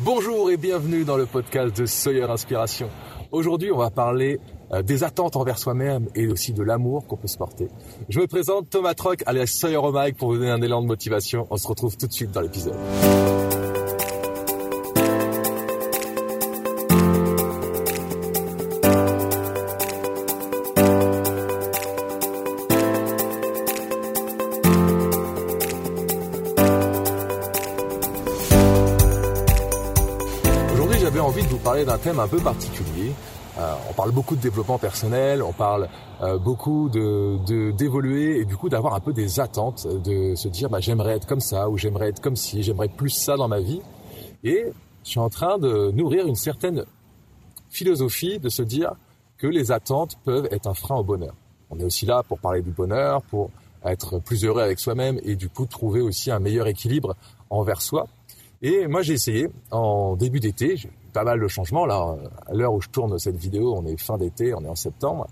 Bonjour et bienvenue dans le podcast de Sawyer Inspiration. Aujourd'hui, on va parler euh, des attentes envers soi-même et aussi de l'amour qu'on peut se porter. Je me présente Thomas Troc, alias Sawyer O'Mike, pour vous donner un élan de motivation. On se retrouve tout de suite dans l'épisode. Vous parler d'un thème un peu particulier. Euh, on parle beaucoup de développement personnel, on parle euh, beaucoup de d'évoluer et du coup d'avoir un peu des attentes, de se dire bah, j'aimerais être comme ça ou j'aimerais être comme ci, j'aimerais plus ça dans ma vie. Et je suis en train de nourrir une certaine philosophie de se dire que les attentes peuvent être un frein au bonheur. On est aussi là pour parler du bonheur, pour être plus heureux avec soi-même et du coup trouver aussi un meilleur équilibre envers soi. Et moi j'ai essayé. En début d'été, j'ai pas mal de changements. Là. À l'heure où je tourne cette vidéo, on est fin d'été, on est en septembre,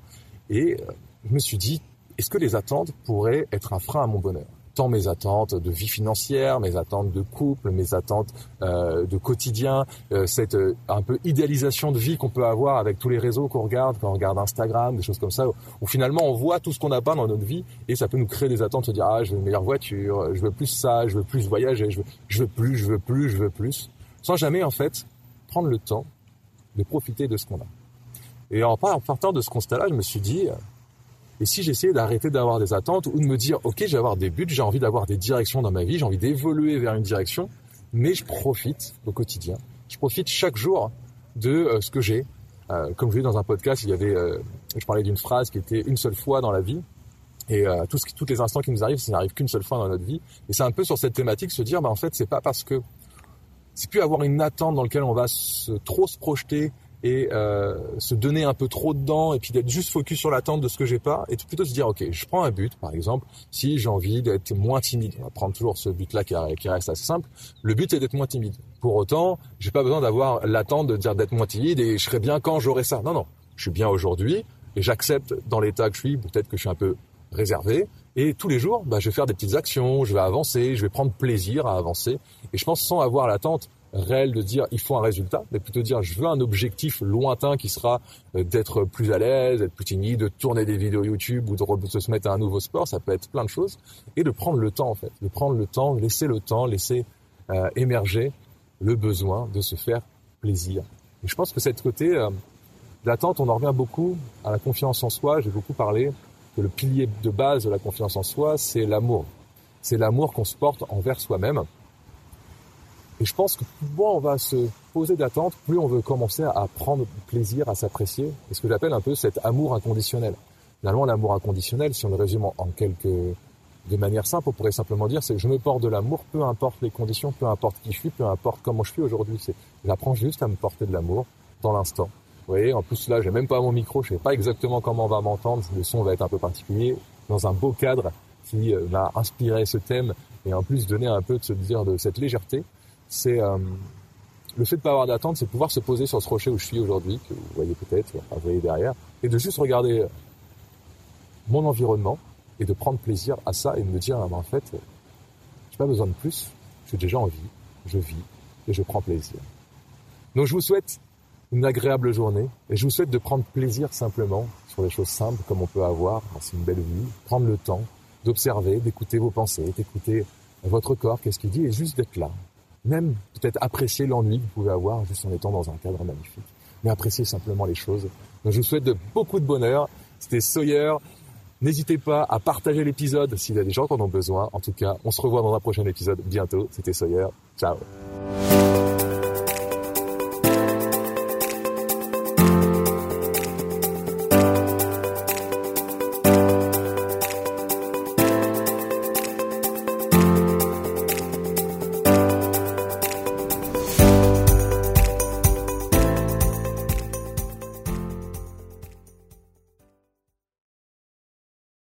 et euh, je me suis dit est-ce que les attentes pourraient être un frein à mon bonheur? Tant mes attentes de vie financière, mes attentes de couple, mes attentes euh, de quotidien, euh, cette euh, un peu idéalisation de vie qu'on peut avoir avec tous les réseaux qu'on regarde, quand on regarde Instagram, des choses comme ça, où, finalement on voit tout ce qu'on n'a pas dans notre vie et ça peut nous créer des attentes, se dire ah je veux une meilleure voiture, je veux plus ça, je veux plus voyager, je veux, plus, je veux plus, je veux plus, sans jamais en fait prendre le temps de profiter de ce qu'on a. Et en partant de ce constat-là, je me suis dit, euh, et si j'essayais d'arrêter d'avoir des attentes ou de me dire, ok, j'ai avoir des buts, j'ai envie d'avoir des directions dans ma vie, j'ai envie d'évoluer vers une direction, mais je profite au quotidien. Je profite chaque jour de euh, ce que j'ai. Euh, comme je l'ai dans un podcast, il y avait, euh, je parlais d'une phrase qui était une seule fois dans la vie. Et tout tous les instants qui nous arrivent, ça n'arrive qu'une seule fois dans notre vie. Et c'est un peu sur cette thématique, se dire, bah, en fait, c'est pas parce que c'est plus avoir une attente dans laquelle on va se, trop se projeter et euh, se donner un peu trop dedans et puis d'être juste focus sur l'attente de ce que j'ai pas et plutôt se dire ok je prends un but par exemple si j'ai envie d'être moins timide. On va prendre toujours ce but là qui, reste assez simple. Le but c'est d'être moins timide. Pour autant j'ai pas besoin d'avoir l'attente de dire d'être moins timide et je serai bien quand j'aurai ça. Non non. Je suis bien aujourd'hui et j'accepte dans l'état que je suis peut-être que je suis un peu réservé et tous les jours bah, je vais faire des petites actions je vais avancer je vais prendre plaisir à avancer et je pense sans avoir l'attente réelle de dire il faut un résultat, mais plutôt dire je veux un objectif lointain qui sera euh, d'être plus à l'aise, d'être plus timide, de tourner des vidéos YouTube ou de se mettre à un nouveau sport, ça peut être plein de choses, et de prendre le temps en fait, de prendre le temps, laisser le temps, laisser euh, émerger le besoin de se faire plaisir. Et je pense que cette côté euh, d'attente, on en revient beaucoup à la confiance en soi. J'ai beaucoup parlé que le pilier de base de la confiance en soi, c'est l'amour. C'est l'amour qu'on se porte envers soi-même. Et je pense que moins on va se poser d'attente, plus on veut commencer à prendre plaisir, à s'apprécier. Et ce que j'appelle un peu cet amour inconditionnel. Finalement, l'amour inconditionnel, si on le résume en, quelques, de manière simple, on pourrait simplement dire, c'est je me porte de l'amour, peu importe les conditions, peu importe qui je suis, peu importe comment je suis aujourd'hui. C'est, j'apprends juste à me porter de l'amour dans l'instant. Vous voyez, en plus là, j'ai même pas mon micro, je sais pas exactement comment on va m'entendre, le son va être un peu particulier, dans un beau cadre qui euh, m'a inspiré ce thème et en plus donné un peu de se dire de cette légèreté c'est euh, le fait de pas avoir d'attente, c'est pouvoir se poser sur ce rocher où je suis aujourd'hui, que vous voyez peut-être, vous voyez derrière, et de juste regarder mon environnement et de prendre plaisir à ça et de me dire, ah, ben, en fait, j'ai pas besoin de plus, j'ai déjà envie, je vis et je prends plaisir. Donc je vous souhaite une agréable journée et je vous souhaite de prendre plaisir simplement sur les choses simples comme on peut avoir, c'est une belle vie, prendre le temps d'observer, d'écouter vos pensées, d'écouter votre corps, qu'est-ce qu'il dit, et juste d'être là. Même peut-être apprécier l'ennui que vous pouvez avoir juste en étant dans un cadre magnifique. Mais apprécier simplement les choses. Donc je vous souhaite de beaucoup de bonheur. C'était Sawyer. N'hésitez pas à partager l'épisode s'il y a des gens qui en ont besoin. En tout cas, on se revoit dans un prochain épisode bientôt. C'était Sawyer. Ciao.